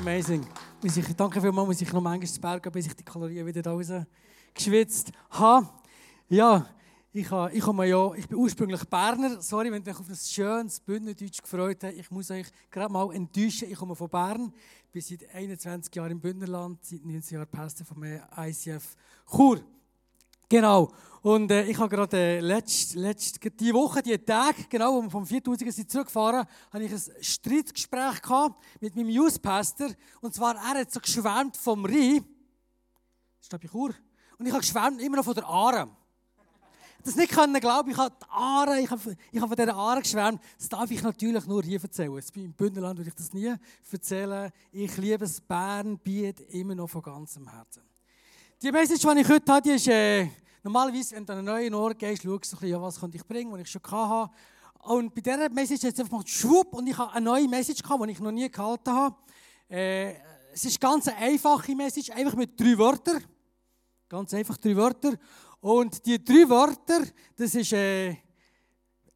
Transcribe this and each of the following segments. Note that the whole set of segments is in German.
Amazing. Muss ich, danke vielmals, muss ich noch manchmal zu Berg bis ich die Kalorien wieder da raus geschwitzt habe. Ja, ich, habe, ich, komme ja, ich bin ursprünglich Berner. Sorry, wenn ihr euch auf ein schönes Bündnerdeutsch gefreut habt. Ich muss euch gerade mal enttäuschen. Ich komme von Bern, bin seit 21 Jahren im Bündnerland, seit 19 Jahren Pastor mir ICF Chur. Genau. Und äh, ich habe gerade äh, letzt, letzt, die Woche, die Tage, genau, um vom 4000 sind zurückgefahren, habe ich ein Streitgespräch gehabt mit meinem Youth Pastor. Und zwar, er hat so geschwärmt vom Rhein. Das ist, glaube ich, Chur. Und ich habe geschwärmt immer noch von der Aare. Das nicht können glauben, ich habe die Aare, ich habe, ich habe von dieser Aare geschwärmt. Das darf ich natürlich nur hier erzählen. Im Bündnerland würde ich das nie erzählen. Ich liebe es, Bern bietet immer noch von ganzem Herzen. Die Message, die ich heute habe, die ist, äh, normalerweise, wenn du an einen neuen Ort gehst, schaust du ein bisschen, ja, was könnte ich bringen, was ich schon hatte. Und bei dieser Message hat es einfach mal schwupp und ich habe eine neue Message gehabt, die ich noch nie gehalten habe. Äh, es ist ganz eine einfache Message, einfach mit drei Wörtern. Ganz einfach drei Wörter. Und die drei Wörter, das ist äh,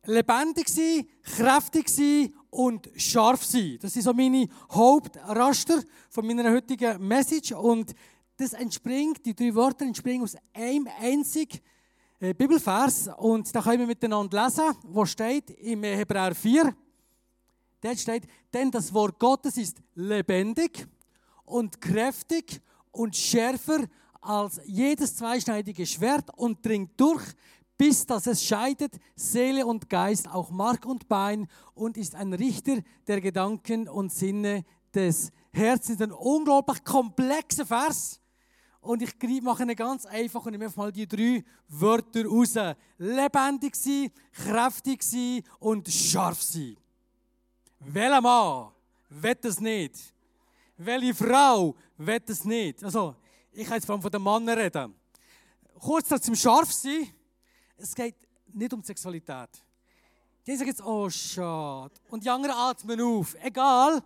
lebendig sein, kräftig sein und scharf sein. Das sind so meine Hauptraster von meiner heutigen Message. Und das entspringt, die drei Wörter entspringen aus einem einzigen äh, Bibelvers. Und da können wir miteinander lesen, wo steht im Hebräer 4. Dort steht, denn das Wort Gottes ist lebendig und kräftig und schärfer als jedes zweischneidige Schwert und dringt durch, bis dass es scheidet, Seele und Geist, auch Mark und Bein und ist ein Richter der Gedanken und Sinne des Herzens. Ein unglaublich komplexer Vers. Und ich mache ihn ganz einfach und nehme mal die drei Wörter raus. Lebendig sein, kräftig sein und scharf sein. Welcher Mann will das nicht? Welche Frau will das nicht? Also, ich kann jetzt vor allem von den Männern reden. Kurz zum scharf sein. Es geht nicht um Sexualität. Die sagen jetzt, oh, schade. Und die anderen atmen auf. Egal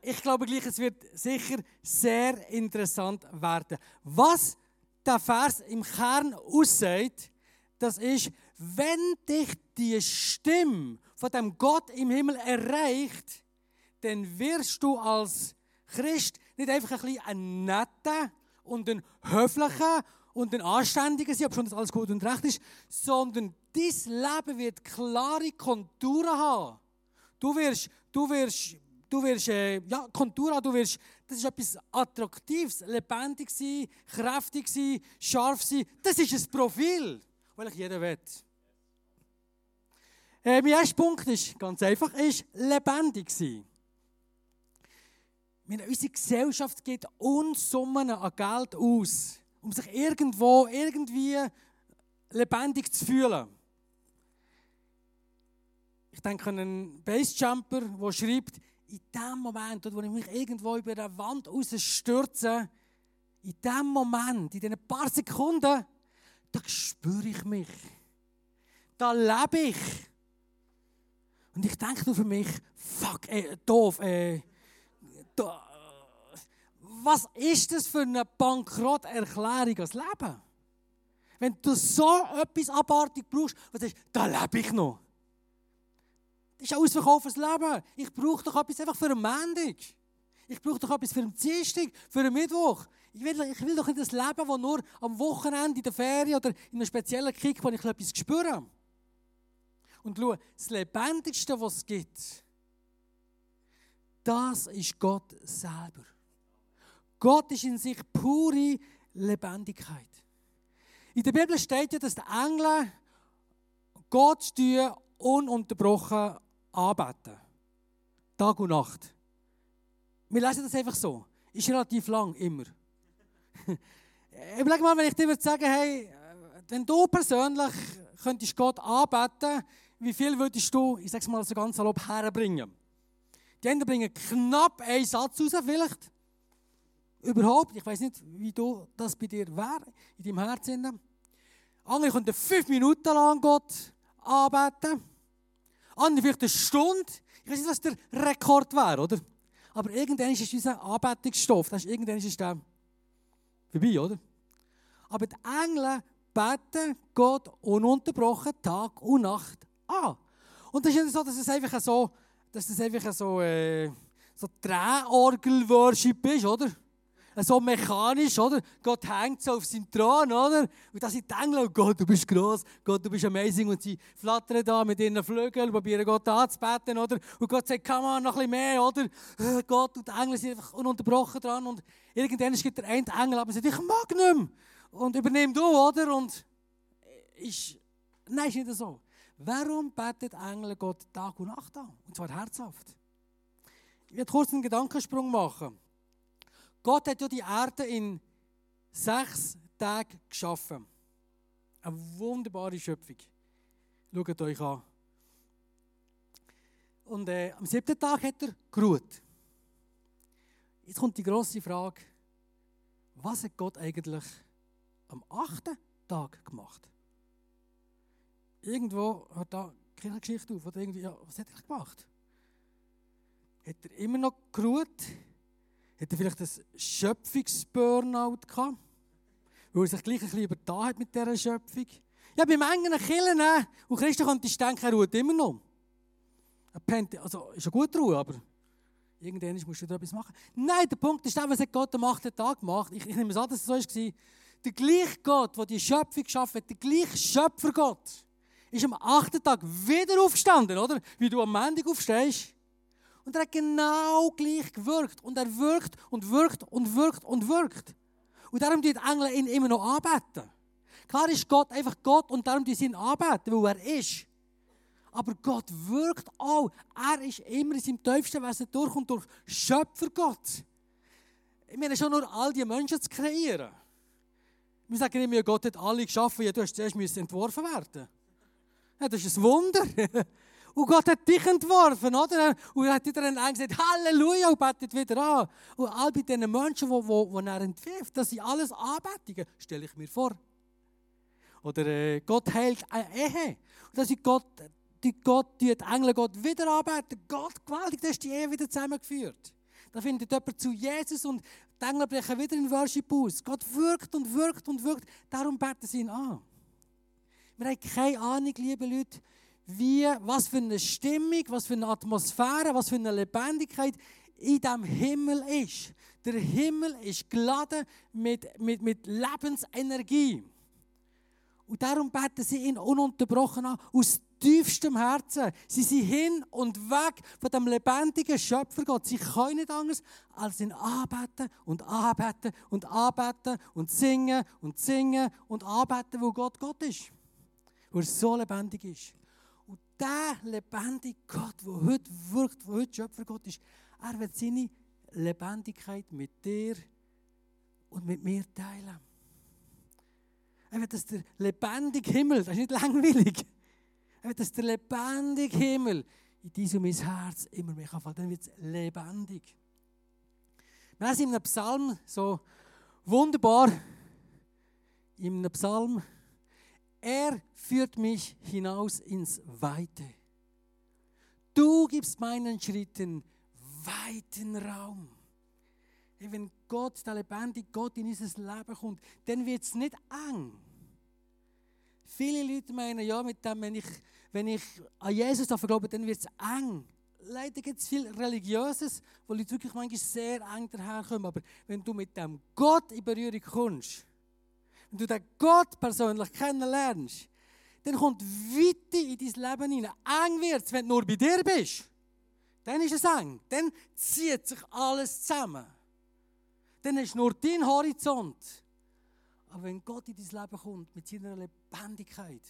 ich glaube gleich, es wird sicher sehr interessant werden. Was der Vers im Kern aussagt, das ist, wenn dich die Stimme von dem Gott im Himmel erreicht, dann wirst du als Christ nicht einfach ein ein netter und ein höflicher und ein anständiger sein, ob schon das alles gut und recht ist, sondern dein Leben wird klare Konturen haben. Du wirst, du wirst Du wirst, äh, ja, Kontura, du wirst, das ist etwas Attraktives, lebendig sein, kräftig sein, scharf sein. Das ist ein Profil, das jeder will. Äh, mein erster Punkt ist ganz einfach, ist lebendig sein. Meine, unsere Gesellschaft gibt Unsummen an Geld aus, um sich irgendwo, irgendwie lebendig zu fühlen. Ich denke an einen Bassjumper, der schreibt, in dem Moment, wo ich mich irgendwo über eine Wand rausstürze, in dem Moment, in diesen paar Sekunden, da spüre ich mich. Da lebe ich. Und ich denke nur für mich, fuck, ey, doof, ey, da, was ist das für eine Bankrotterklärung als Leben? Wenn du so etwas abartig brauchst, was ist, da lebe ich noch. Das ist ein ausverkauftes Leben. Ich brauche doch etwas einfach für einen Montag. Ich brauche doch etwas für einen Dienstag, für einen Mittwoch. Ich will, ich will doch nicht das Leben, das nur am Wochenende, in der Ferien oder in einem speziellen Kick, wo ich etwas spüre. Und schau, das Lebendigste, was es gibt, das ist Gott selber. Gott ist in sich pure Lebendigkeit. In der Bibel steht ja, dass die Engel Gott ununterbrochen anbeten. Tag und Nacht. Wir lesen das einfach so. Ist relativ lang, immer. Überleg mal, wenn ich dir würde sagen, hey, wenn du persönlich könntest Gott anbeten, wie viel würdest du, ich sag's mal so ganz salopp, herbringen? Die einen bringen knapp einen Satz raus, vielleicht. Überhaupt, ich weiß nicht, wie du das bei dir wäre, in deinem Herzen. Andere könnten fünf Minuten lang Gott anbeten andere vielleicht eine Stunde. Ich weiß nicht, was der Rekord wäre, oder? Aber irgendwann ist unser Anbetungsstoff, das ist, irgendwann ist der vorbei, oder? Aber die Engel beten Gott ununterbrochen Tag und Nacht an. Und das ist nicht so, dass es einfach so, dass das einfach so, äh, so Drehorgel-Worship ist, oder? So mechanisch, oder? Gott hängt so auf seinem Thron, oder? Und da sind die Engel, oh Gott, du bist gross, Gott, du bist amazing. Und sie flattern da mit ihren Flügeln, probieren Gott anzubeten, oder? Und Gott sagt, komm mal, noch ein bisschen mehr, oder? Äh, Gott und die Engel sind einfach ununterbrochen dran. Und irgendwann gibt der eine Engel, aber sagt, ich mag nicht mehr. Und übernimm du, oder? Und ist, nein, ist nicht so. Warum betet Engel Gott Tag und Nacht an? Und zwar herzhaft. Ich werde kurz einen Gedankensprung machen. Gott hat ja die Erde in sechs Tagen geschaffen. Eine wunderbare Schöpfung. Schaut euch an. Und äh, am siebten Tag hat er geruht. Jetzt kommt die grosse Frage: Was hat Gott eigentlich am achten Tag gemacht? Irgendwo hört da keine Geschichte auf. Oder irgendwie, ja, was hat er gemacht? Hat er immer noch geruht? Hat er vielleicht ein Schöpfungsburnout gehabt? Weil er sich gleich ein bisschen übertan hat mit dieser Schöpfung? Ja, bei manchen Killen und Christen könntest du denken, er ruht immer noch. Er pennt, also ist ja gut Ruhe, aber irgendwann musst du da etwas machen. Nein, der Punkt ist der, was hat Gott am achten Tag gemacht. Ich, ich nehme es an, dass es so war. Der gleiche Gott, der die Schöpfung geschaffen hat, der gleiche Schöpfergott, ist am achten Tag wieder aufgestanden, oder? Wie du am Montag aufstehst. Und er hat genau gleich gewirkt. Und er wirkt und wirkt und wirkt und wirkt. Und darum die Engel ihn immer noch anbeten. Klar ist Gott einfach Gott und darum die ihn anbeten, weil er ist. Aber Gott wirkt auch. Er ist immer in seinem tiefsten Wesen durch und durch Schöpfergott. Ich meine, schon nur all die Menschen zu kreieren. Wir sagen immer, Gott hat alle geschaffen, ja, du hast zuerst entworfen werden. Ja, das ist ein Wunder. Und Gott hat dich entworfen, oder? Und er hat wieder einen gesagt, Halleluja, und betet wieder an. Und all bei diesen Menschen, die, die, die er entwirft, das sind alles Anbetungen, stelle ich mir vor. Oder äh, Gott heilt eine Ehe. Und das ist Gott, die Gott, die Engel Gott wieder anbeten. Gott, gewaltig, das ist die Ehe wieder zusammengeführt. Da findet jemand zu Jesus und die Engel brechen wieder in Worship aus. Gott wirkt und wirkt und wirkt, darum beten sie ihn an. Wir haben keine Ahnung, liebe Leute, wie, was für eine Stimmung, was für eine Atmosphäre, was für eine Lebendigkeit in diesem Himmel ist. Der Himmel ist geladen mit, mit, mit Lebensenergie. Und darum beten sie ihn ununterbrochen an, aus tiefstem Herzen. Sie sind hin und weg von dem lebendigen Schöpfergott. Sie können nicht anders als ihn anbeten und anbeten und anbeten und singen und singen und anbeten, wo Gott Gott ist wo er so lebendig ist. Und der lebendige Gott, der heute wirkt, der heute Schöpfergott ist, er wird seine Lebendigkeit mit dir und mit mir teilen. Er wird, dass der lebendige Himmel, das ist nicht langweilig, er wird, dass der lebendige Himmel in diesem mein Herz immer mehr kann dann wird es lebendig. Wir sind in einem Psalm so wunderbar, in einem Psalm er führt mich hinaus ins Weite. Du gibst meinen Schritten weiten Raum. Wenn Gott, der lebendige Gott, in unser Leben kommt, dann wird es nicht eng. Viele Leute meinen, ja, mit dem, wenn ich, wenn ich an Jesus glaube, dann wird es eng. Leider gibt es viel Religiöses, wo Leute wirklich manchmal sehr eng daherkommen. Aber wenn du mit dem Gott in Berührung kommst, wenn du den Gott persönlich kennenlernst, dann kommt Weite in dein Leben hinein. Eng wird es, wenn du nur bei dir bist. Dann ist es eng. Dann zieht sich alles zusammen. Dann ist nur dein Horizont. Aber wenn Gott in dein Leben kommt, mit seiner Lebendigkeit,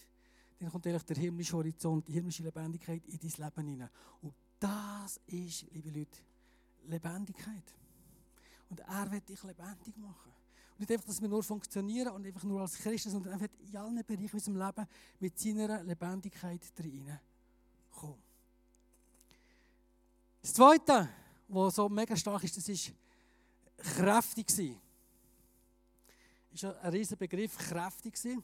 dann kommt eigentlich der himmlische Horizont, die himmlische Lebendigkeit in dein Leben hinein. Und das ist, liebe Leute, Lebendigkeit. Und er wird dich lebendig machen. Nicht einfach, dass wir nur funktionieren und einfach nur als Christen, sondern einfach in allen Bereichen unseres Lebens mit seiner Lebendigkeit reinkommen. Das Zweite, was so mega stark ist, das ist kräftig sein. Das ist ein riesiger Begriff, kräftig sein.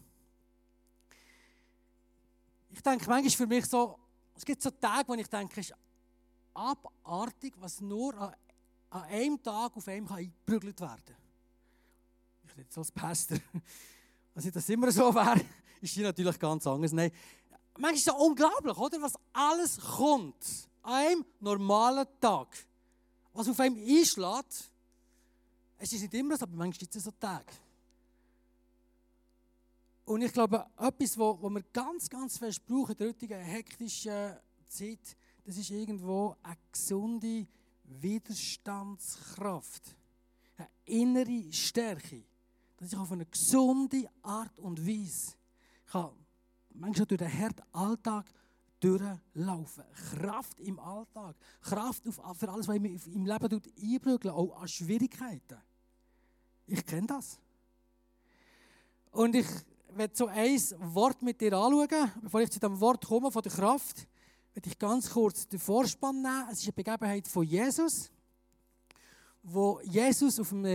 Ich denke, manchmal ist für mich so, es gibt so Tage, wo ich denke, es ist abartig, was nur an, an einem Tag auf einem eingeprügelt werden kann ich nicht so als Pastor, als ich das immer so wäre, ist hier natürlich ganz anders. Nein, manchmal ist es unglaublich, oder? Was alles kommt an einem normalen Tag. was auf einem einschlägt. Es ist nicht immer so, aber manchmal gibt es so Tage. Und ich glaube, etwas, was wir ganz, ganz fest brauchen in der heutigen hektischen Zeit, das ist irgendwo eine gesunde Widerstandskraft. Eine innere Stärke. Dass ich auf eine gesunde Art und Weise kann manchmal durch den harten Alltag durchlaufen. Kraft im Alltag. Kraft für alles, was ich im Leben einprügeln, auch an Schwierigkeiten. Ich kenne das. Und ich werde so ein Wort mit dir anschauen, bevor ich zu dem Wort komme von der Kraft, werde ich ganz kurz den Vorspann nehmen. Es ist eine Begebenheit von Jesus, wo Jesus auf dem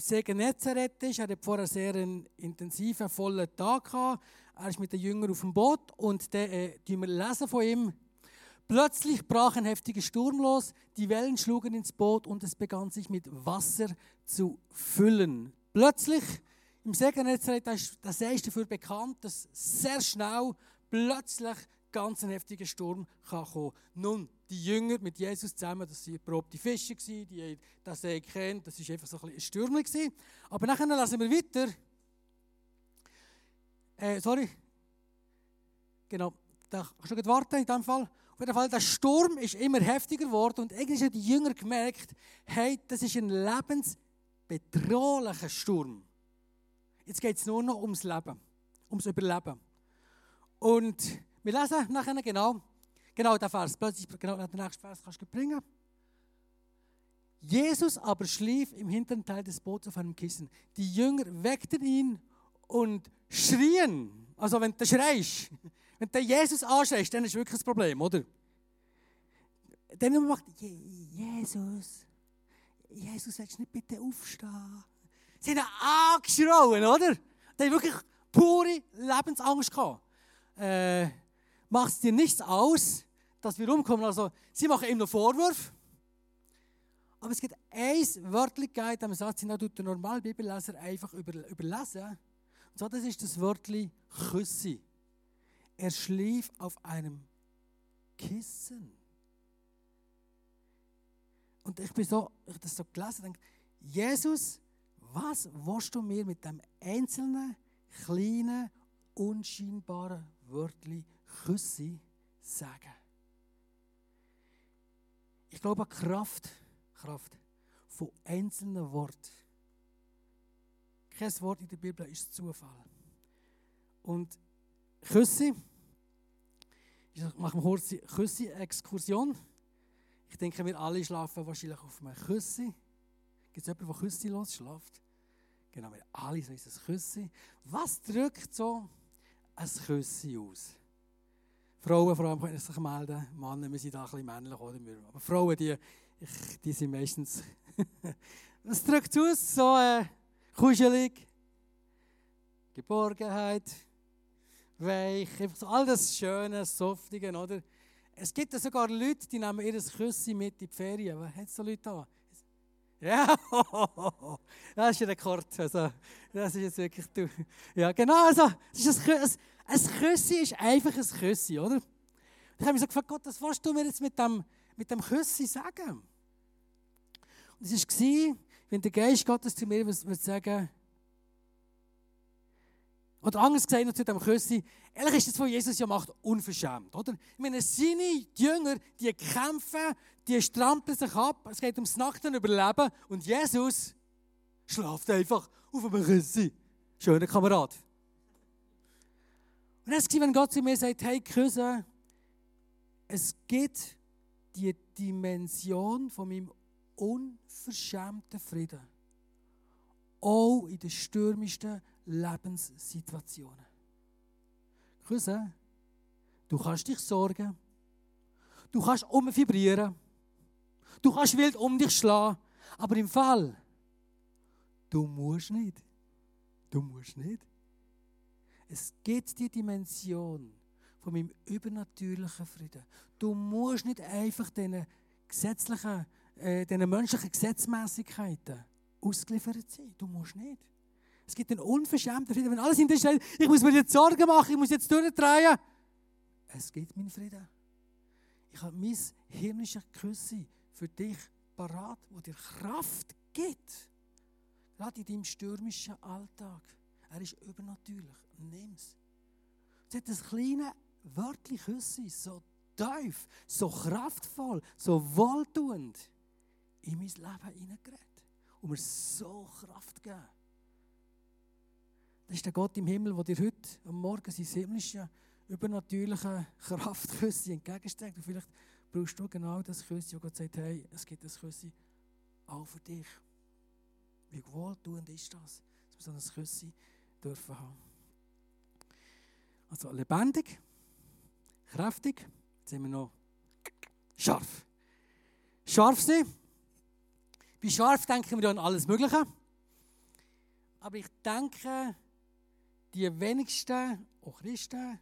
See Genezareth ist. Er hat vorher sehr einen intensiven, vollen Tag gehabt. Er ist mit den Jüngern auf dem Boot und dann äh, wir lesen von ihm. Plötzlich brach ein heftiger Sturm los, die Wellen schlugen ins Boot und es begann sich mit Wasser zu füllen. Plötzlich im See Genezareth, der See ist dafür bekannt, dass sehr schnell plötzlich ganz ein heftiger Sturm kann kommen Nun, die Jünger mit Jesus zusammen, das waren probte Fische, die das See kennt, das war einfach so ein, Sturm. Aber nachher lesen wir weiter. Äh, sorry. Genau, da kannst du nicht warten in diesem Fall. Auf jeden Fall, der Sturm ist immer heftiger geworden und irgendwie haben die Jünger gemerkt, hey, das ist ein lebensbedrohlicher Sturm. Jetzt geht es nur noch ums Leben, ums Überleben. Und wir lesen nachher genau, genau der Vers, plötzlich, genau den nächsten Vers kannst du bringen. Jesus aber schlief im hinteren Teil des Boots auf einem Kissen. Die Jünger weckten ihn und schrien. Also wenn du schreist, wenn du Jesus anschreist, dann ist wirklich das Problem, oder? Dann macht Jesus, Jesus, willst du nicht bitte aufstehen? Sie haben angeschrauen, oder? Die haben wirklich pure Lebensangst gehabt. Äh, macht es dir nichts aus, dass wir umkommen? Also, sie machen ihm noch Vorwürfe. Aber es gibt ein Wörtchen in diesem Satz, den der normale Bibelleser einfach über, überlesen. Und zwar, das ist das Wörtchen Küsse. Er schlief auf einem Kissen. Und ich bin so, ich habe das so gelesen, denke, Jesus was willst du mir mit dem einzelnen, kleinen, unscheinbaren Wörtchen Küsse sagen? Ich glaube an Kraft, Kraft von einzelnen Worten. Kein Wort in der Bibel ist Zufall. Und Küsse, ich mache eine kurze Küsse-Exkursion. Ich denke, wir alle schlafen wahrscheinlich auf einem Küsse. Gibt es jemanden, der Küsse los schläft? Genau, wir alle so ein Küsse. Was drückt so ein Küsse aus? Frauen vor allem können sich melden. Männer, wir sind da ein bisschen männlich, oder? Aber Frauen, die, ich, die sind meistens... Was drückt aus? So äh, kuschelig, Geborgenheit, weich, einfach so all das Schöne, Softige, oder? Es gibt sogar Leute, die nehmen ihr Küsse mit in die Ferien. Hat es so Leute da? Ja, das ist ein Rekord. Also, das ist jetzt wirklich du. Ja, genau. Also, es ist ein, ein, ein Küssi ist einfach ein Küssi, oder? Ich habe mich so gefragt, Gott, was willst du mir jetzt mit dem, mit dem Küssi sagen? Und es war, wenn der Geist Gottes zu mir würde sagen, oder anders gesagt, zu dem Küssi, ehrlich ist das, was Jesus ja macht, unverschämt, oder? Ich meine, seine Jünger, die kämpfen, die strampeln sich ab, es geht ums nackten Überleben und Jesus schlaft einfach auf einem Küssi. Schöner Kamerad. Und es war, wenn Gott zu mir sagt, hey, Küsse, es gibt die Dimension von meinem unverschämten Frieden. Auch in den stürmischsten Lebenssituationen. Cousin, du kannst dich sorgen, du kannst umvibrieren, du kannst wild um dich schlagen, aber im Fall, du musst nicht. Du musst nicht. Es gibt die Dimension von meinem übernatürlichen Frieden. Du musst nicht einfach diesen gesetzlichen, äh, diesen menschlichen Gesetzmäßigkeiten ausgeliefert sein. Du musst nicht. Es gibt einen unverschämten Frieden. Wenn alles in dir steht, ich muss mir jetzt Sorgen machen, ich muss jetzt durchdrehen. Es gibt meinen Frieden. Ich habe mein himmlisches Küsse für dich parat, der dir Kraft gibt. Gerade in deinem stürmischen Alltag. Er ist übernatürlich. Nimm es. Hat ein kleines Wörtchen Küsse, so tief, so kraftvoll, so wohltuend in mein Leben hineingeredet. Und mir so Kraft geben. Das ist der Gott im Himmel, der dir heute am Morgen sein himmlische, übernatürliche Kraftküsse entgegenstreckt. Und vielleicht brauchst du genau das Küsse, wo Gott sagt, hey, es gibt das Küsse auch für dich. Wie wohltuend ist das, dass wir so ein Küsse dürfen haben. Also lebendig, kräftig, jetzt sind wir noch scharf. Scharf sein. Bei scharf denken wir an alles Mögliche. Aber ich denke, die wenigsten, auch Christen,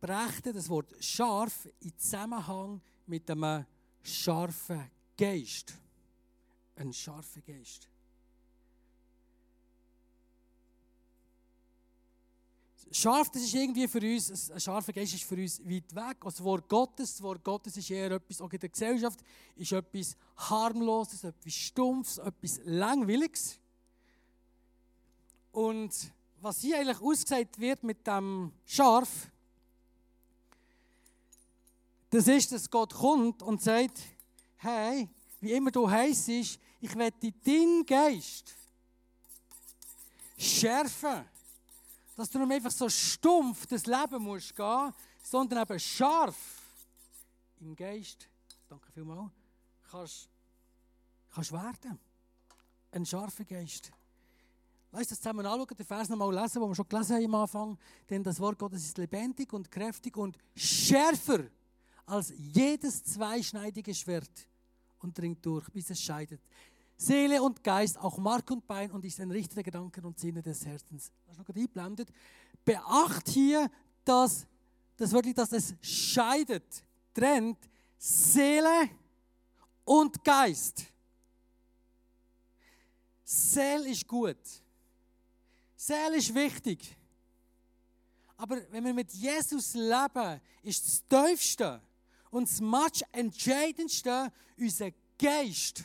brächten das Wort scharf in Zusammenhang mit einem scharfen Geist. Ein scharfer Geist. Scharf, das ist irgendwie für uns, ein scharfer Geist ist für uns weit weg. Also das Wort Gottes, das Wort Gottes ist eher etwas, auch in der Gesellschaft, ist etwas harmloses, etwas stumpfes, etwas langweiliges. Und was hier eigentlich ausgesagt wird mit dem Scharf, das ist, dass Gott kommt und sagt, hey, wie immer du heiß ist, ich werde deinen Geist schärfen dass du nicht einfach so stumpf das Leben musst gehen, sondern eben scharf im Geist, danke vielmals, kannst, kannst werden. Ein scharfer Geist. Lass uns das zusammen anschauen, den Vers nochmal lesen, den wir schon gelesen haben am Anfang. Denn das Wort Gottes ist lebendig und kräftig und schärfer als jedes zweischneidige Schwert und dringt durch, bis es scheidet. Seele und Geist, auch Mark und Bein und ist ein Richter der Gedanken und Sinne des Herzens. Das ist noch eingeblendet. Beacht hier, dass das wirklich, dass es scheidet, trennt Seele und Geist. Seele ist gut. Seele ist wichtig. Aber wenn wir mit Jesus leben, ist das Tiefste und das entscheidendste unser Geist.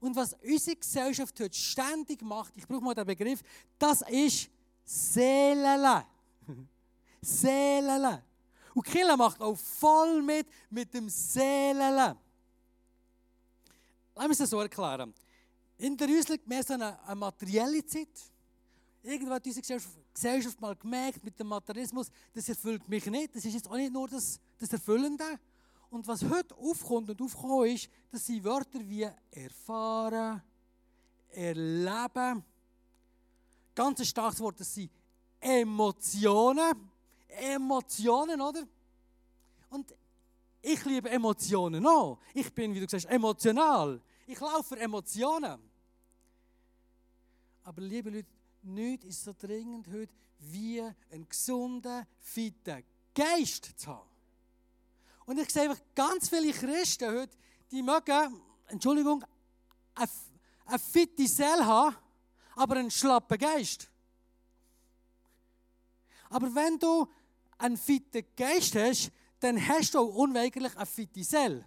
Und was unsere Gesellschaft heute ständig macht, ich brauche mal den Begriff, das ist Seelele. Seelele. Und Kille macht auch voll mit mit dem Seelele. Lass mich das so erklären. In der liegt mehr so eine, eine materielle Zeit. Irgendwann hat unsere Gesellschaft, mal gemerkt mit dem Materialismus, das erfüllt mich nicht. Das ist jetzt auch nicht nur das, das Erfüllende, und was heute aufkommt und aufgekommen ist, das sind Wörter wie erfahren, erleben. Ganz ein starkes Wort, das sind Emotionen. Emotionen, oder? Und ich liebe Emotionen auch. Ich bin, wie du sagst, emotional. Ich laufe für Emotionen. Aber liebe Leute, nichts ist so dringend heute, wie einen gesunden, fitten Geist zu haben. Und ich sehe einfach ganz viele Christen heute, die mögen, Entschuldigung, eine, eine fitte Seele haben, aber einen schlappen Geist. Aber wenn du einen fitten Geist hast, dann hast du auch unweigerlich eine fitte Seele.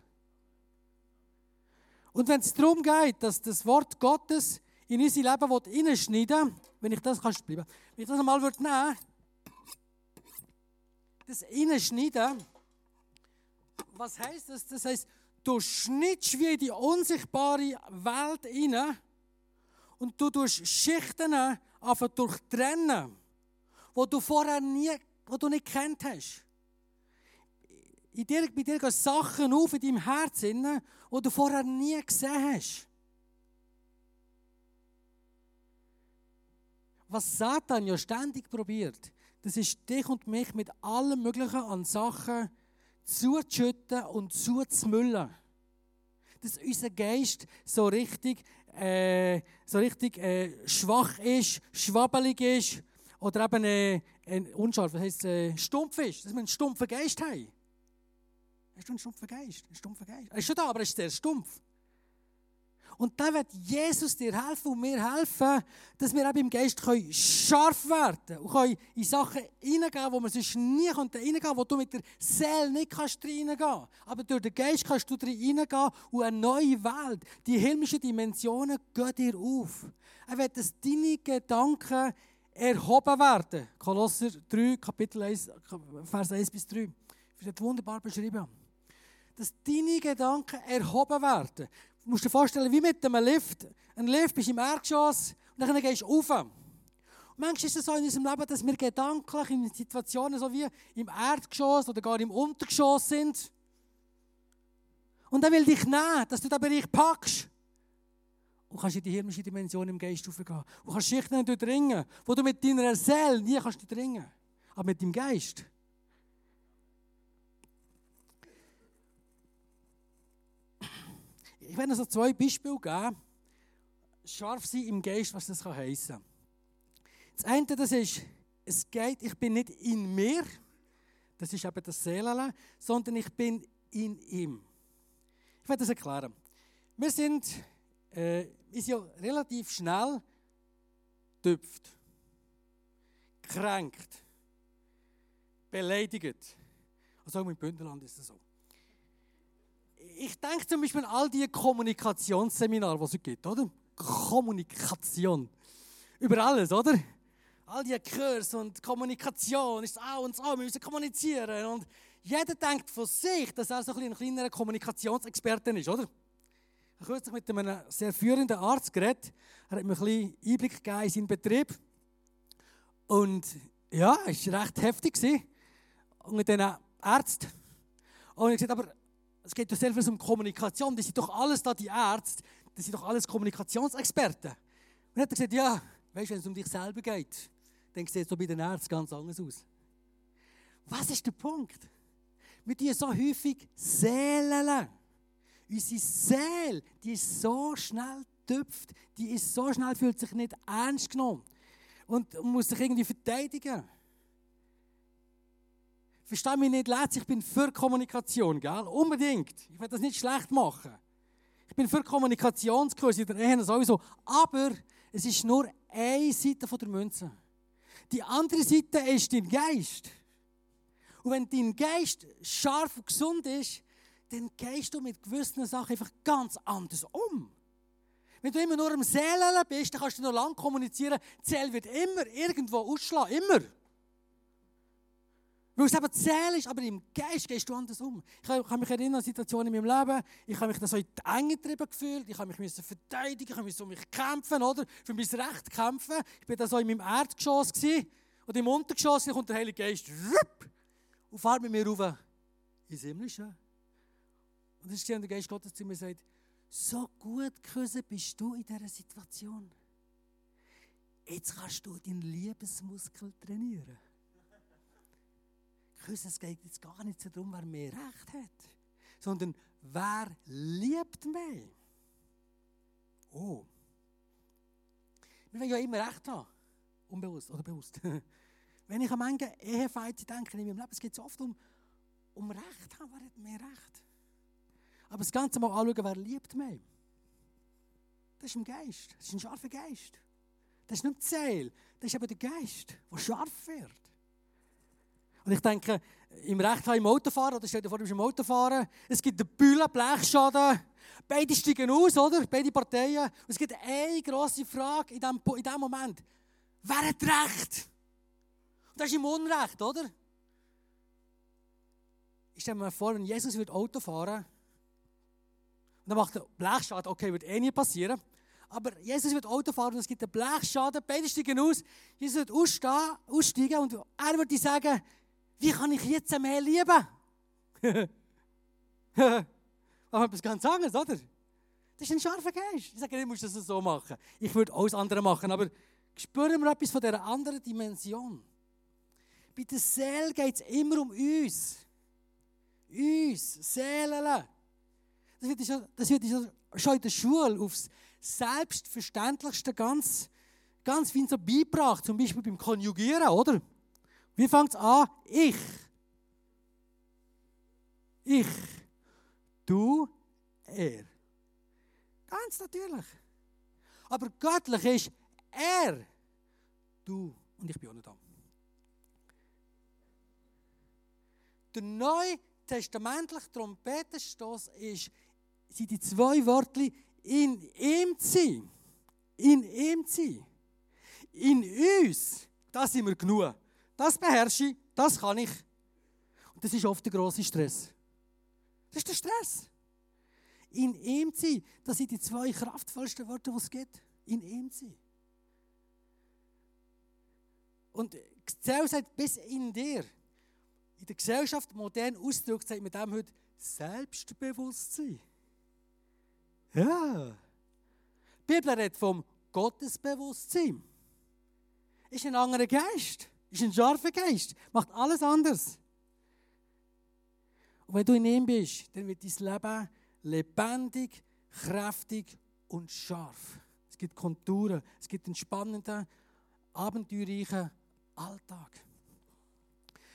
Und wenn es darum geht, dass das Wort Gottes in unser Leben hineinschneiden will, wenn ich das kannst bleiben, wenn ich das einmal nehmen würde, das hineinschneiden, was heißt das? Das heißt, du schnittst wie die unsichtbare Welt hinein und du tust Schichten einfach durchtrennen, wo du vorher nie, wo du nicht kennt hast. In dir, bei dir gehen Sachen auf in deinem Herzen, die du vorher nie gesehen hast. Was Satan ja ständig probiert, das ist dich und mich mit allem Möglichen an Sachen zuzuschütten und zuzumüllen. Dass unser Geist so richtig, äh, so richtig äh, schwach ist, schwabbelig ist oder eben äh, äh, unscharf, das heisst äh, stumpf ist, dass wir einen stumpfen Geist haben. Hast du einen stumpfen Geist? Einen stumpfen Geist? Er ist schon da, aber er ist sehr stumpf. Und dann wird Jesus dir helfen und mir helfen, dass wir auch im Geist scharf werden können und können in Sachen hineingehen, wo man sonst nie reingehen kann, wo du mit der Seele nicht kannst reingehen kannst. Aber durch den Geist kannst du reingehen und eine neue Welt, die himmlischen Dimensionen gehen dir auf. Er wird, dass deine Gedanken erhoben werden. Kolosser 3, Kapitel 1, Vers 1 bis 3. Das wird wunderbar beschrieben. Dass deine Gedanken erhoben werden. Du musst dir vorstellen, wie mit einem Lift. Ein Lift bist im Erdgeschoss und dann gehst du rauf. Und manchmal ist es so in unserem Leben, dass wir gedanklich in Situationen so wie im Erdgeschoss oder gar im Untergeschoss sind. Und er will dich nehmen, dass du den Bereich packst. Und kannst in die himmlische Dimension im Geist raufgehen. Und kannst Schichten durchdringen, wo du mit deiner Seele nie kannst durchdringen. Aber mit dem Geist. Werde noch so zwei Beispiele geben. Scharf sein im Geist, was das heißen kann. Das eine, das ist, es geht, ich bin nicht in mir, das ist eben das Seelen, sondern ich bin in ihm. Ich werde das erklären. Wir sind, äh, ist ja relativ schnell tüpft, kränkt, beleidigt. Also auch im Bündnerland ist das so ich denke zum Beispiel an all die Kommunikationsseminare, die es gibt, oder? Kommunikation. Über alles, oder? All die Kurs und Kommunikation ist auch und so, wir müssen kommunizieren. Und jeder denkt von sich, dass er so ein, ein kleiner Kommunikationsexperte ist, oder? Ich habe mit einem sehr führenden Arzt geredet. Er hat mir ein bisschen Einblick gegeben in seinen Betrieb. Und ja, es war recht heftig. Und mit diesen Ärzten. Und ich gesagt, aber es geht doch viel um Kommunikation. Die sind doch alles da, die Ärzte, die sind doch alles Kommunikationsexperten. Und dann hat er gesagt, ja, weißt du, wenn es um dich selber geht, dann sieht es so bei den Ärzten ganz anders aus. Was ist der Punkt? Wir tun so häufig Seelen. Unsere Seele, die ist so schnell tüpft, die ist so schnell, fühlt sich nicht ernst genommen und muss sich irgendwie verteidigen. Versteh mich nicht leid, ich bin für Kommunikation, gell? Unbedingt. Ich will das nicht schlecht machen. Ich bin für Kommunikationskurse der Ehe sowieso. Aber es ist nur eine Seite der Münze. Die andere Seite ist dein Geist. Und wenn dein Geist scharf und gesund ist, dann gehst du mit gewissen Sachen einfach ganz anders um. Wenn du immer nur am Seelen bist, dann kannst du noch lange kommunizieren. Die Seele wird immer irgendwo ausschlagen. Immer. Weil es eben ist, aber im Geist gehst du anders um. Ich kann mich erinnern an Situationen in meinem Leben, ich habe mich da so in die Enge getrieben gefühlt, ich habe mich verteidigen, ich musste um mich kämpfen, oder? Für mein Recht kämpfen. Ich war da so in meinem Erdgeschoss gewesen, und im Untergeschoss kommt der Heilige Geist rup, und fährt mit mir rauf ins Himmlische. Und das ist der Geist Gottes zu mir sagt, so gut Küsse bist du in dieser Situation. Jetzt kannst du deinen Liebesmuskel trainieren es geht jetzt gar nicht so darum, wer mehr Recht hat, sondern wer liebt mich. Oh. Wir wollen ja immer Recht haben. Unbewusst oder bewusst. Wenn ich an manche Ehefeinde denke in meinem Leben, es geht so oft um, um Recht haben, wer hat mehr Recht. Aber das Ganze mal anschauen, wer liebt mich. Das ist ein Geist. Das ist ein scharfer Geist. Das ist nicht die Seele. Das ist eben der Geist, der scharf wird. Und ich denke, im Recht im Autofahren, oder stell dir vor, du bist im Autofahren, es gibt einen Bühlen, Blechschaden, beide steigen aus, oder? Beide Parteien. Und es gibt eine grosse Frage in diesem, diesem Moment. Wer hat Recht? Und das ist im Unrecht, oder? Ich stelle mir vor, wenn Jesus wird Auto fahren und dann macht er Blechschaden, okay, wird eh nie passieren. Aber Jesus wird Auto fahren und es gibt einen Blechschaden, beide steigen aus. Jesus wird aussteigen und er würde sagen, wie kann ich jetzt mehr lieben? Aber etwas ganz anderes, oder? Das ist ein scharfer Geist. Ich sage nicht, musst das so machen. Ich würde alles andere machen, aber spüren wir etwas von dieser anderen Dimension. Bei der Seele geht es immer um uns. Uns, Seelen. Das wird, schon, schon in der Schule aufs Selbstverständlichste ganz, ganz fein so beigebracht. Zum Beispiel beim Konjugieren, oder? Wie fängt es an? Ich. Ich. Du, er. Ganz natürlich. Aber göttlich ist er, du und ich bin auch nicht da. Der neutestamentliche Trompetenstoß ist, sind die zwei Wörter in ihm zu sein. In ihm zu sein. In uns, das sind wir genug. Das beherrsche ich, das kann ich. Und das ist oft der große Stress. Das ist der Stress. In ihm zu sein, das sind die zwei kraftvollsten Worte, die es gibt. In ihm zu sein. Und Zell sagt, bis in dir. In der Gesellschaft modern ausgedrückt sagt mit dem heute Selbstbewusstsein. Ja. Die Bibel redet vom Gottesbewusstsein. Ist ein anderer Geist. Ist ein scharfer Geist. Macht alles anders. Und wenn du in ihm bist, dann wird dein Leben lebendig, kräftig und scharf. Es gibt Konturen, es gibt einen spannenden, abenteuerreichen Alltag.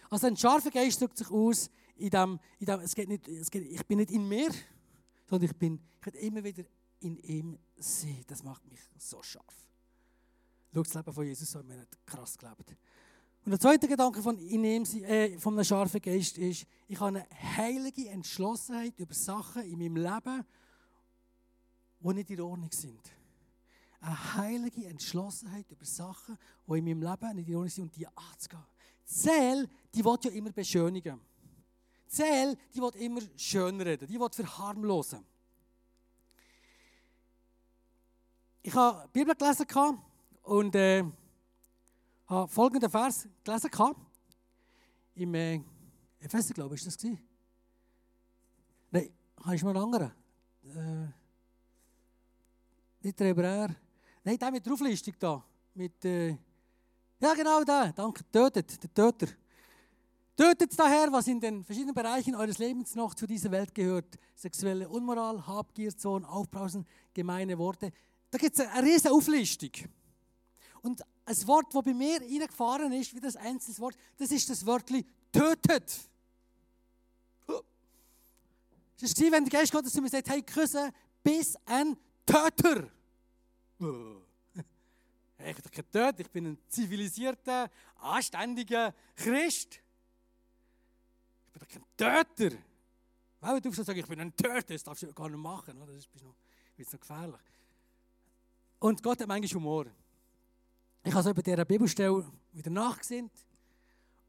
Also ein scharfer Geist drückt sich aus in dem, in dem es geht nicht, es geht, ich bin nicht in mir, sondern ich bin, ich immer wieder in ihm sein. Das macht mich so scharf. Schau, das Leben von Jesus so, wir haben krass gelebt. Und der zweite Gedanke von, ihm, äh, von einem scharfen Geist ist, ich habe eine heilige Entschlossenheit über Sachen in meinem Leben, die nicht in Ordnung sind. Eine heilige Entschlossenheit über Sachen, die in meinem Leben nicht in Ordnung sind und die anzugehen. Seele, die will ja immer beschönigen. Seele, die will immer schönreden, die will verharmlosen. Ich habe die Bibel gelesen und äh, habe folgenden Vers gelesen. Im äh, Epheser, glaube ich, ist das gewesen. Nein, habe ich mal einen anderen? Äh, nicht der Hebräer. Nein, der mit der Auflistung da. Mit, äh, ja, genau der. Danke. Tötet, der Töter. Tötet daher, was in den verschiedenen Bereichen eures Lebens noch zu dieser Welt gehört. Sexuelle Unmoral, Habgier, Zorn, Aufbrausen, gemeine Worte. Da gibt es eine riesige Auflistung. Und ein Wort, das bei mir reingefahren ist, wie das einzelne Wort, das ist das Wörtchen tötet. Es war, wenn der Geist Gottes zu mir sagt, hey, küsse bis ein Töter. Ich bin kein Töter, ich bin ein zivilisierter, anständiger Christ. Ich bin kein Töter. Weil du sagst, ich bin ein Töter, das darfst du gar nicht machen. Das ist noch gefährlich. Und Gott hat manchmal Humor. Ich habe so bei dieser Bibelstelle wieder nachgesehen.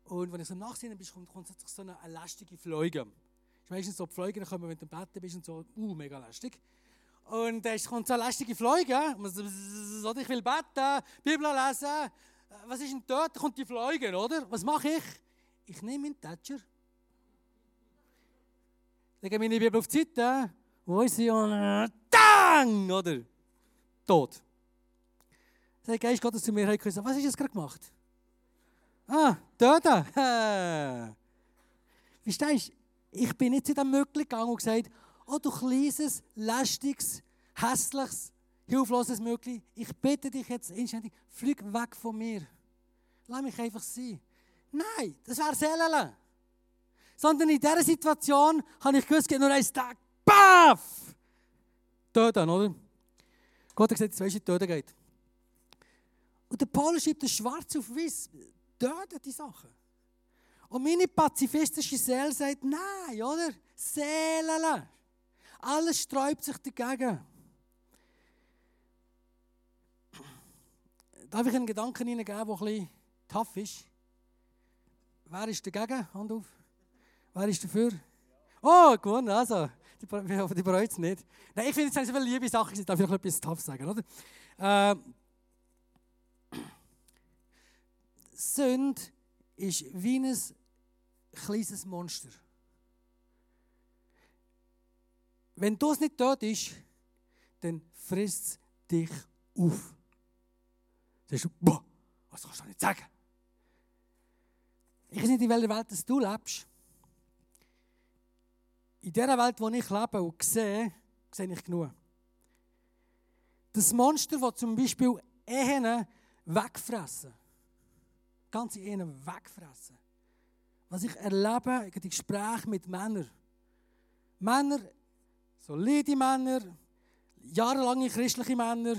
Und wenn ich so nachgesehen bin, kommt grundsätzlich so eine, eine lästige Fleuge. Ich meistens so Fleuge, dann kommen, wenn du im Bett bist und so, uh, mega lästig. Und es kommt so eine lästige Fleuge. Ich will beten, Bibel lesen. Was ist denn dort? Da kommt die Fleuge, oder? Was mache ich? Ich nehme meinen Thatcher. Lege meine Bibel auf die Seite. Wo ist sie? Und dann, oder? Tot. Der Geist Gottes zu mir hat gesagt, was du jetzt gerade gemacht? Ah, töten. Verstehst du? Ich bin nicht zu dem Möglich gegangen und gesagt, oh du kleines, lästiges, hässliches, hilfloses Möglich, ich bitte dich jetzt inständig, flieg weg von mir. Lass mich einfach sein. Nein, das wäre Seelen. Sondern in dieser Situation habe ich gewusst, nur ein Tag, baff! Töten, oder? Gott hat gesagt, jetzt weißt du, töten geht. Und der Paulus schreibt das schwarz auf weiß, töten die Sachen. Und meine pazifistische Seele sagt, nein, oder? Seele. Alles sträubt sich dagegen. Darf ich einen Gedanken hineingeben, der ein tough ist? Wer ist dagegen? Hand auf. Wer ist dafür? Oh, gewonnen, also. Die, die bereut es nicht. Nein, ich finde, es sind so viele liebe Sachen, ich darf ich noch etwas tough sagen, oder? Äh, Sünde ist wie ein kleines Monster. Wenn das nicht tot ist, dann frisst es dich auf. Dann sagst du, boah, was kannst du nicht sagen? Ich weiß nicht, in welcher Welt du lebst. In der Welt, wo ich lebe und sehe, sehe ich genug. Das Monster, das zum Beispiel Ehen wegfressen ganze Ehen wegfressen. Was ich erlebe, in Gesprächen mit Männern. Männer, solide Männer, jahrelange christliche Männer,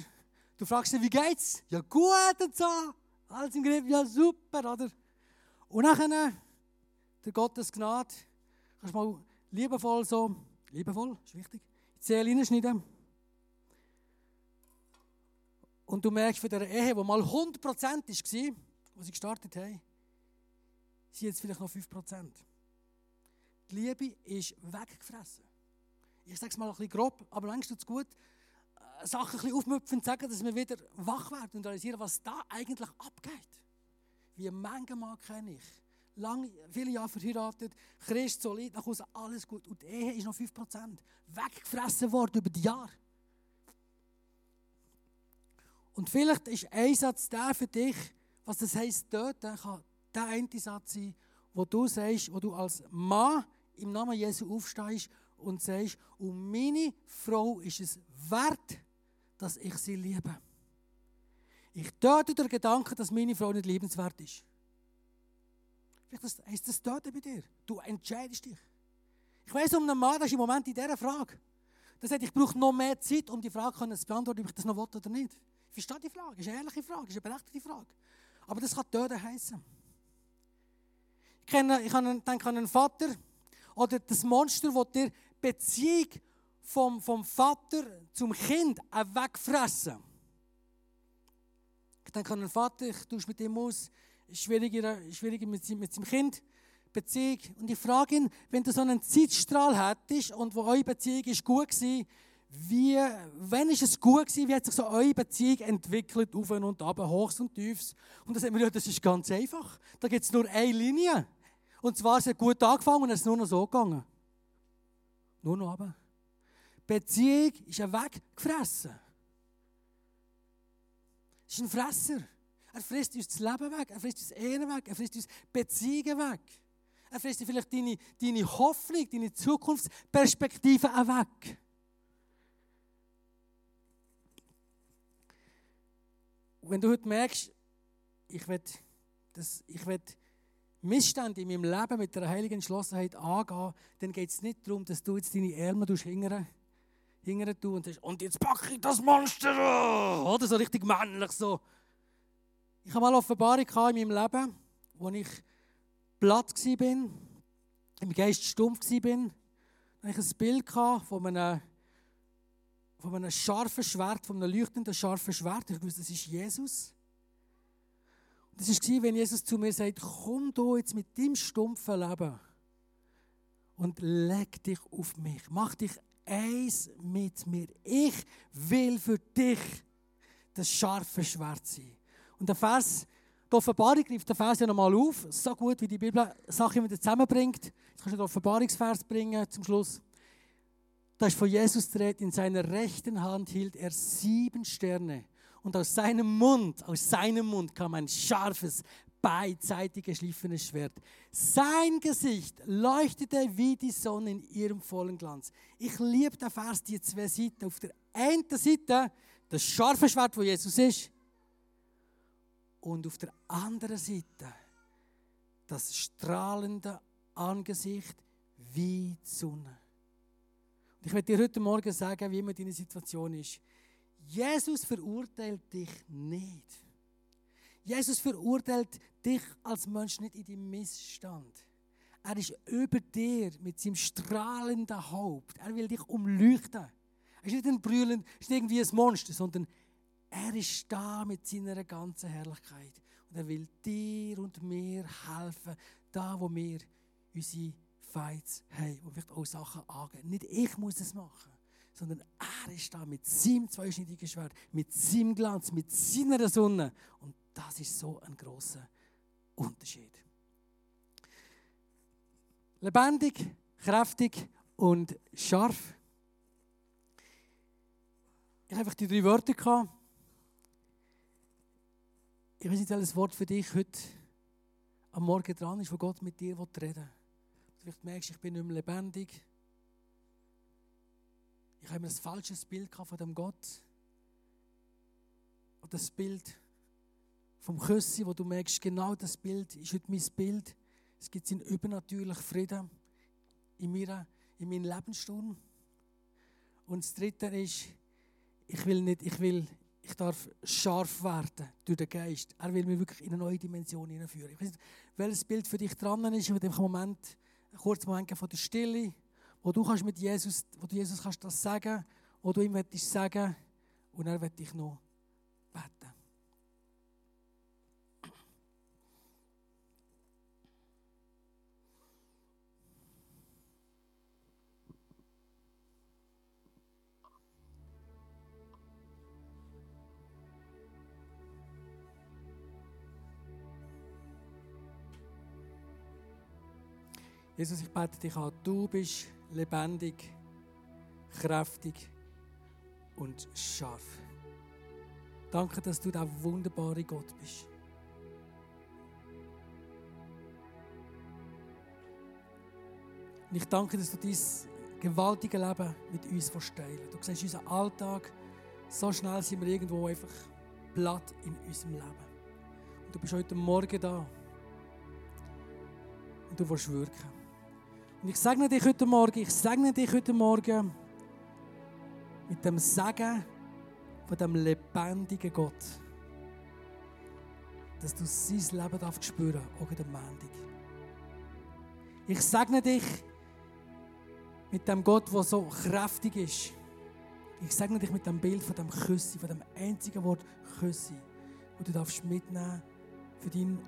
du fragst sie, wie geht's? Ja gut und so, alles im Griff, ja super, oder? Und nachher, der Gottes Gnade, kannst du mal liebevoll so, liebevoll, ist wichtig, die Zähle reinschneiden. Und du merkst von dieser Ehe, die mal 100% war, wo sie gestartet haben, sind jetzt vielleicht noch 5%. Die Liebe ist weggefressen. Ich sage es mal ein bisschen grob, aber längst tut es gut, äh, Sachen ein bisschen aufmüpfen sagen, dass wir wieder wach werden und realisieren, was da eigentlich abgeht. Wie manchmal kenne ich. Lang, viele Jahre verheiratet, Christ, solid, nach Hause, alles gut. Und die Ehe ist noch 5%. Weggefressen worden über die Jahre. Und vielleicht ist ein Satz der für dich, was das heisst, töten kann der eine Satz sein, wo du sagst, wo du als Mann im Namen Jesu aufstehst und sagst, und meine Frau ist es wert, dass ich sie liebe. Ich töte den Gedanken, dass meine Frau nicht liebenswert ist. Vielleicht heisst das Töten bei dir. Du entscheidest dich. Ich weiß um einen Mann, das ist im Moment in dieser Frage. Der sagt, ich brauche noch mehr Zeit, um die Frage zu beantworten, ob ich das noch will oder nicht. Ich verstehe die Frage. Das ist eine ehrliche Frage, das ist eine berechtigte Frage. Aber das kann Töten heißen. Ich, kenne, ich denke an einen Vater oder das Monster, das dir Beziehung vom, vom Vater zum Kind wegfressen. Ich denke an einen Vater, ich tausche mit ihm aus, schwieriger, schwieriger mit, mit seinem Kind. Beziehung. Und ich frage ihn, wenn du so einen Zeitstrahl hättest und wo eure Beziehung ist gut war, wie, wenn ist es gut gewesen, wie hat sich so eure Beziehung entwickelt, auf und ab, hochs und tiefs? Und dann sagen wir, ja, das ist ganz einfach. Da gibt es nur eine Linie. Und zwar, es hat gut angefangen und es ist nur noch so gegangen. Nur noch aber. Beziehung ist ein weggefressen. Es ist ein Fresser. Er frisst uns das Leben weg, er frisst uns Ehren weg, er frisst uns Beziehungen weg. Er frisst vielleicht deine, deine Hoffnung, deine Zukunftsperspektive auch weg. Wenn du heute merkst, ich will, das, ich will Missstände in meinem Leben mit der heiligen Entschlossenheit angehen, dann geht es nicht darum, dass du jetzt deine Ärmel hingern hingern tun und sagst, und jetzt packe ich das Monster. Oder so richtig männlich so. Ich habe mal eine Offenbarung in meinem Leben, wo ich platt war, im Geist stumpf war. Da ich ein Bild von einem von einem scharfen Schwert, von einem leuchtenden scharfen Schwert. Ich wusste, das ist Jesus. Und das war, wenn Jesus zu mir sagt, komm du jetzt mit deinem stumpfen Leben und leg dich auf mich. Mach dich eins mit mir. Ich will für dich das scharfe Schwert sein. Und der Vers, die Offenbarung greift den Vers ja nochmal auf, so gut wie die Bibel Sachen wieder zusammenbringt. Jetzt kannst du den Offenbarungsvers bringen zum Schluss. Da ist von Jesus dreht, in seiner rechten Hand hielt er sieben Sterne. Und aus seinem Mund, aus seinem Mund kam ein scharfes, beidseitig geschliffenes Schwert. Sein Gesicht leuchtete wie die Sonne in ihrem vollen Glanz. Ich liebe den Vers, die zwei Seiten. Auf der einen Seite das scharfe Schwert, wo Jesus ist. Und auf der anderen Seite das strahlende Angesicht wie die Sonne. Ich werde dir heute Morgen sagen, wie immer deine Situation ist. Jesus verurteilt dich nicht. Jesus verurteilt dich als Mensch nicht in deinem Missstand. Er ist über dir mit seinem strahlenden Haupt. Er will dich umleuchten. Er ist nicht ein Brüllen, ist nicht irgendwie ein Monster, sondern er ist da mit seiner ganzen Herrlichkeit. Und er will dir und mir helfen, da wo wir unsere Fights haben, wo vielleicht auch Sachen angehen. Nicht ich muss es machen, sondern er ist da mit seinem zweischneidigen Schwert, mit seinem Glanz, mit seiner Sonne. Und das ist so ein großer Unterschied. Lebendig, kräftig und scharf. Ich habe einfach die drei Wörter gehabt. Ich weiß nicht, welches Wort für dich heute am Morgen dran ist, wo Gott mit dir reden will. Vielleicht merkst du, ich bin nicht mehr lebendig. Ich habe mir ein falsches Bild von dem Gott. Oder das Bild vom Küssi, wo du merkst, genau das Bild ist heute mein Bild. Es gibt einen übernatürlichen Frieden in, mir, in meinem Lebenssturm. Und das Dritte ist, ich will nicht, ich will, ich darf scharf werden durch den Geist. Er will mich wirklich in eine neue Dimension hineinführen. Ich weiß nicht, welches Bild für dich dran ist, in dem Moment, einen kurzen Moment von der Stille, wo du kannst mit Jesus, wo du Jesus kannst das sagen, wo du ihm sagen und er wird dich noch Jesus, ich bete dich an, du bist lebendig, kräftig und scharf. Danke, dass du der wunderbare Gott bist. Und ich danke, dass du dein gewaltige Leben mit uns versteilen Du siehst unseren Alltag, so schnell sind wir irgendwo einfach platt in unserem Leben. Und du bist heute Morgen da. Und du willst wirken. Und ich segne dich heute Morgen, ich segne dich heute Morgen mit dem Segen von dem lebendigen Gott. Dass du sein Leben darfst spüren, auch in der Montag. Ich segne dich mit dem Gott, der so kräftig ist. Ich segne dich mit dem Bild von dem Küssi, von dem einzigen Wort Küssi, wo du darfst mitnehmen für deinen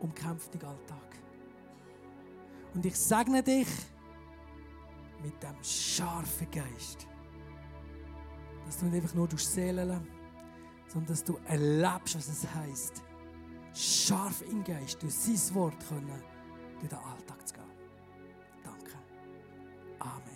umkämpften Alltag. Und ich segne dich mit dem scharfen Geist. Dass du nicht einfach nur Seelen, sondern dass du erlebst, was es heißt, scharf im Geist durch sein Wort können, durch den Alltag zu gehen. Danke. Amen.